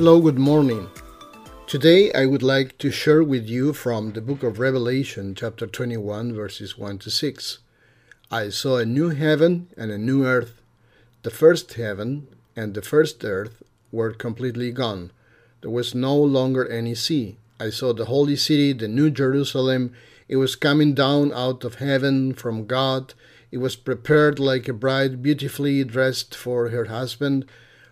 Hello, good morning. Today I would like to share with you from the book of Revelation, chapter 21, verses 1 to 6. I saw a new heaven and a new earth. The first heaven and the first earth were completely gone. There was no longer any sea. I saw the holy city, the new Jerusalem. It was coming down out of heaven from God. It was prepared like a bride beautifully dressed for her husband.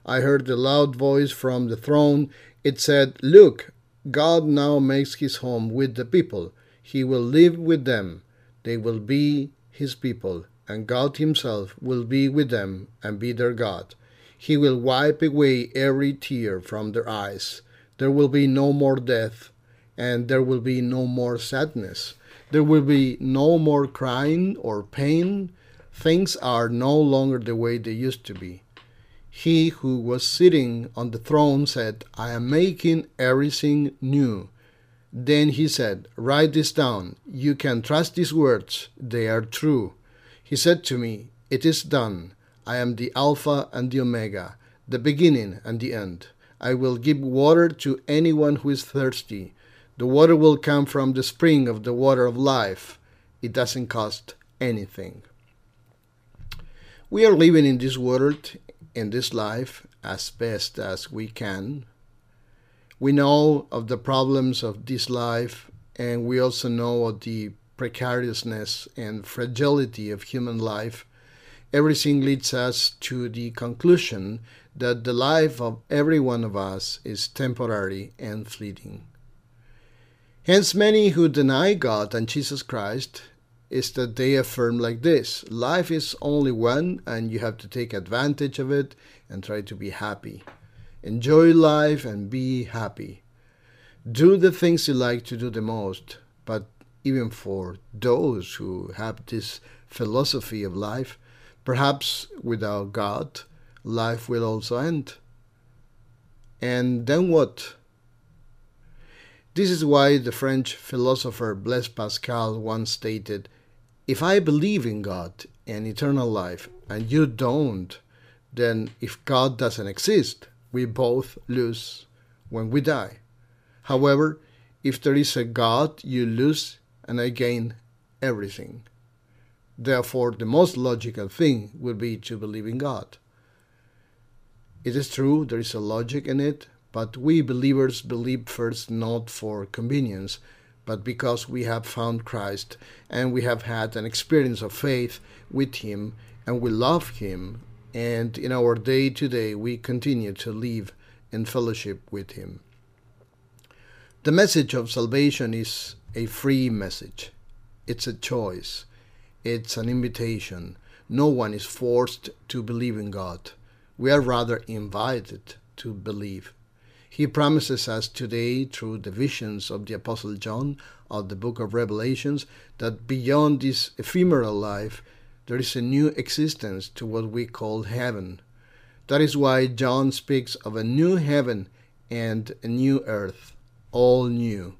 I heard a loud voice from the throne. It said, Look, God now makes his home with the people. He will live with them. They will be his people, and God himself will be with them and be their God. He will wipe away every tear from their eyes. There will be no more death, and there will be no more sadness. There will be no more crying or pain. Things are no longer the way they used to be. He who was sitting on the throne said, I am making everything new. Then he said, Write this down. You can trust these words, they are true. He said to me, It is done. I am the Alpha and the Omega, the beginning and the end. I will give water to anyone who is thirsty. The water will come from the spring of the water of life. It doesn't cost anything. We are living in this world, in this life, as best as we can. We know of the problems of this life, and we also know of the precariousness and fragility of human life. Everything leads us to the conclusion that the life of every one of us is temporary and fleeting. Hence, many who deny God and Jesus Christ is that they affirm like this life is only one, and you have to take advantage of it and try to be happy. Enjoy life and be happy. Do the things you like to do the most, but even for those who have this philosophy of life, perhaps without God, life will also end. And then what? This is why the French philosopher Blaise Pascal once stated If I believe in God and eternal life, and you don't, then if God doesn't exist, we both lose when we die. However, if there is a God, you lose and I gain everything. Therefore, the most logical thing would be to believe in God. It is true, there is a logic in it, but we believers believe first not for convenience, but because we have found Christ and we have had an experience of faith with Him and we love Him, and in our day to day we continue to live in fellowship with Him. The message of salvation is a free message, it's a choice, it's an invitation. No one is forced to believe in God. We are rather invited to believe. He promises us today through the visions of the Apostle John of the book of Revelations that beyond this ephemeral life there is a new existence to what we call heaven. That is why John speaks of a new heaven and a new earth, all new.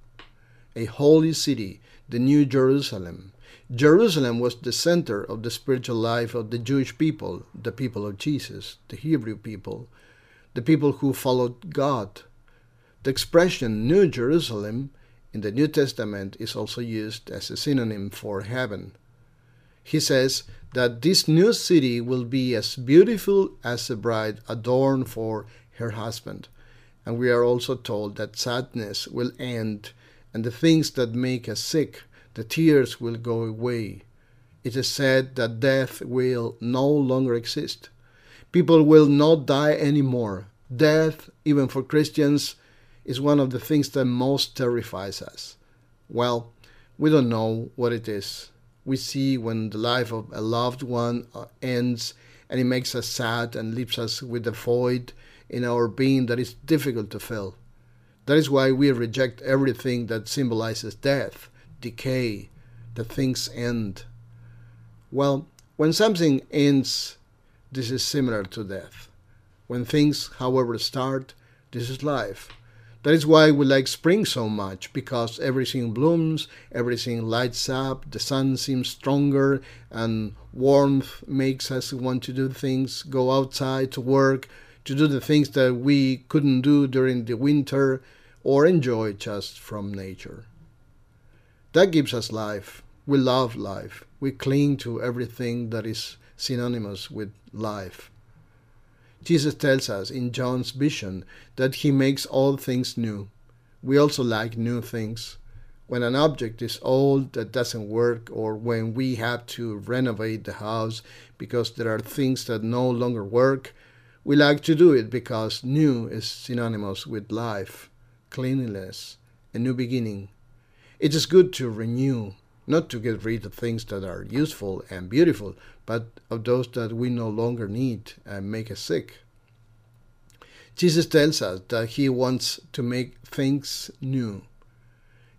A holy city, the New Jerusalem. Jerusalem was the center of the spiritual life of the Jewish people, the people of Jesus, the Hebrew people the people who followed God. The expression New Jerusalem in the New Testament is also used as a synonym for heaven. He says that this new city will be as beautiful as a bride adorned for her husband. And we are also told that sadness will end and the things that make us sick, the tears will go away. It is said that death will no longer exist. People will not die anymore. Death, even for Christians, is one of the things that most terrifies us. Well, we don't know what it is. We see when the life of a loved one uh, ends and it makes us sad and leaves us with a void in our being that is difficult to fill. That is why we reject everything that symbolizes death, decay, that things end. Well, when something ends, this is similar to death. When things, however, start, this is life. That is why we like spring so much, because everything blooms, everything lights up, the sun seems stronger, and warmth makes us want to do things, go outside to work, to do the things that we couldn't do during the winter or enjoy just from nature. That gives us life. We love life. We cling to everything that is synonymous with life. Jesus tells us in John's vision that he makes all things new. We also like new things. When an object is old that doesn't work, or when we have to renovate the house because there are things that no longer work, we like to do it because new is synonymous with life, cleanliness, a new beginning. It is good to renew, not to get rid of things that are useful and beautiful, but of those that we no longer need and make us sick. Jesus tells us that he wants to make things new.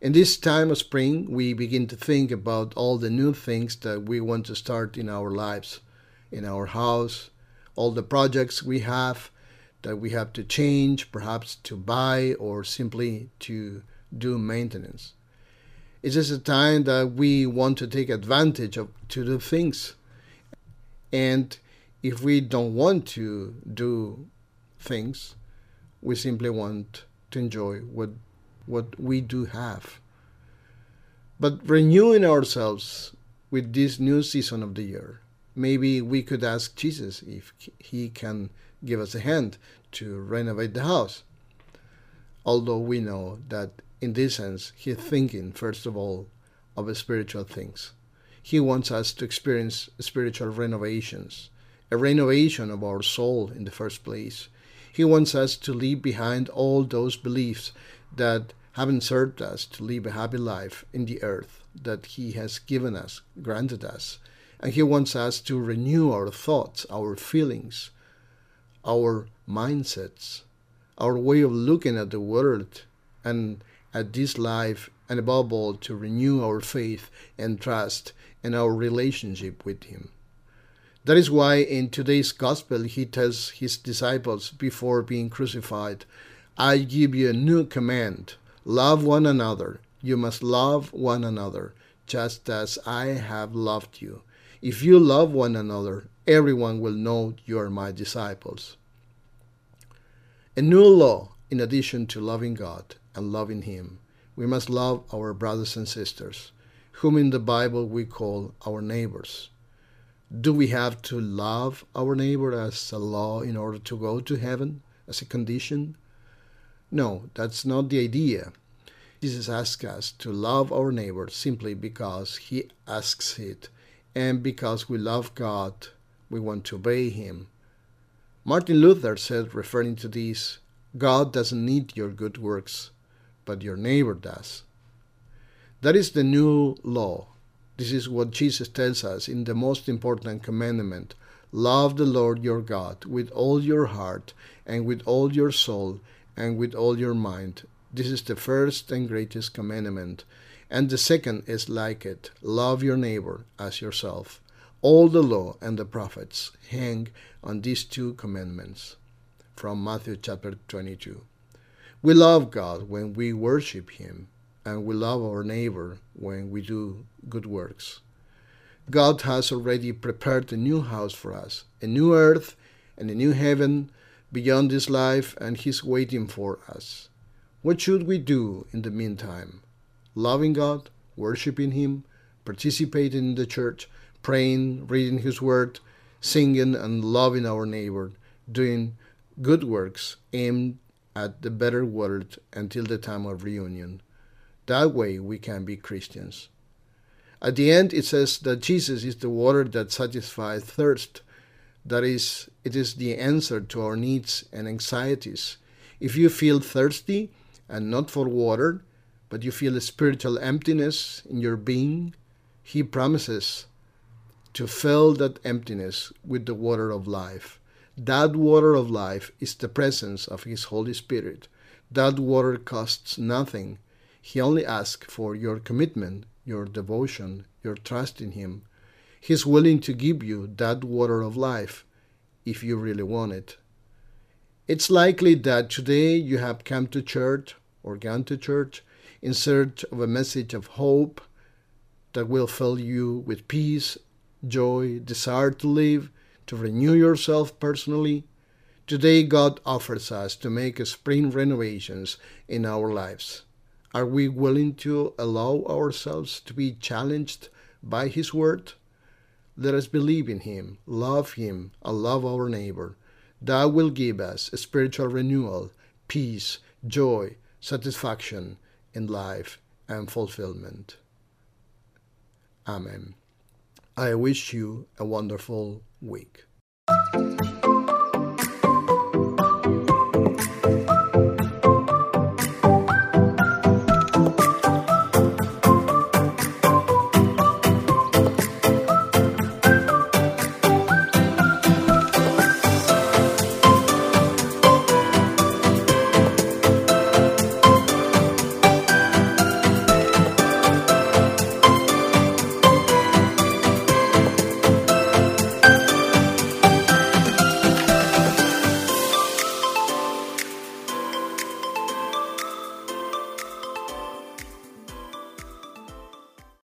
In this time of spring, we begin to think about all the new things that we want to start in our lives, in our house, all the projects we have that we have to change, perhaps to buy or simply to do maintenance. It is a time that we want to take advantage of to do things and if we don't want to do things, we simply want to enjoy what what we do have. But renewing ourselves with this new season of the year, maybe we could ask Jesus if he can give us a hand to renovate the house. Although we know that in this sense, he's thinking, first of all, of spiritual things. He wants us to experience spiritual renovations, a renovation of our soul in the first place. He wants us to leave behind all those beliefs that haven't served us to live a happy life in the earth that He has given us, granted us. And He wants us to renew our thoughts, our feelings, our mindsets, our way of looking at the world and at this life, and above all, to renew our faith and trust and our relationship with Him. That is why in today's Gospel he tells his disciples before being crucified, I give you a new command love one another. You must love one another, just as I have loved you. If you love one another, everyone will know you are my disciples. A new law, in addition to loving God and loving Him, we must love our brothers and sisters whom in the Bible we call our neighbors. Do we have to love our neighbor as a law in order to go to heaven, as a condition? No, that's not the idea. Jesus asks us to love our neighbor simply because he asks it, and because we love God, we want to obey him. Martin Luther said, referring to this, God doesn't need your good works, but your neighbor does. That is the new law. This is what Jesus tells us in the most important commandment Love the Lord your God with all your heart, and with all your soul, and with all your mind. This is the first and greatest commandment. And the second is like it love your neighbor as yourself. All the law and the prophets hang on these two commandments. From Matthew chapter 22. We love God when we worship Him and we love our neighbor when we do good works. God has already prepared a new house for us, a new earth and a new heaven beyond this life, and He's waiting for us. What should we do in the meantime? Loving God, worshiping Him, participating in the church, praying, reading His Word, singing, and loving our neighbor, doing good works aimed at the better world until the time of reunion. That way we can be Christians. At the end, it says that Jesus is the water that satisfies thirst. That is, it is the answer to our needs and anxieties. If you feel thirsty and not for water, but you feel a spiritual emptiness in your being, He promises to fill that emptiness with the water of life. That water of life is the presence of His Holy Spirit. That water costs nothing he only asks for your commitment, your devotion, your trust in Him. He's willing to give you that water of life if you really want it. It's likely that today you have come to church or gone to church in search of a message of hope that will fill you with peace, joy, desire to live, to renew yourself personally, Today, God offers us to make spring renovations in our lives. Are we willing to allow ourselves to be challenged by His Word? Let us believe in Him, love Him, and love our neighbor. That will give us spiritual renewal, peace, joy, satisfaction in life, and fulfillment. Amen. I wish you a wonderful week.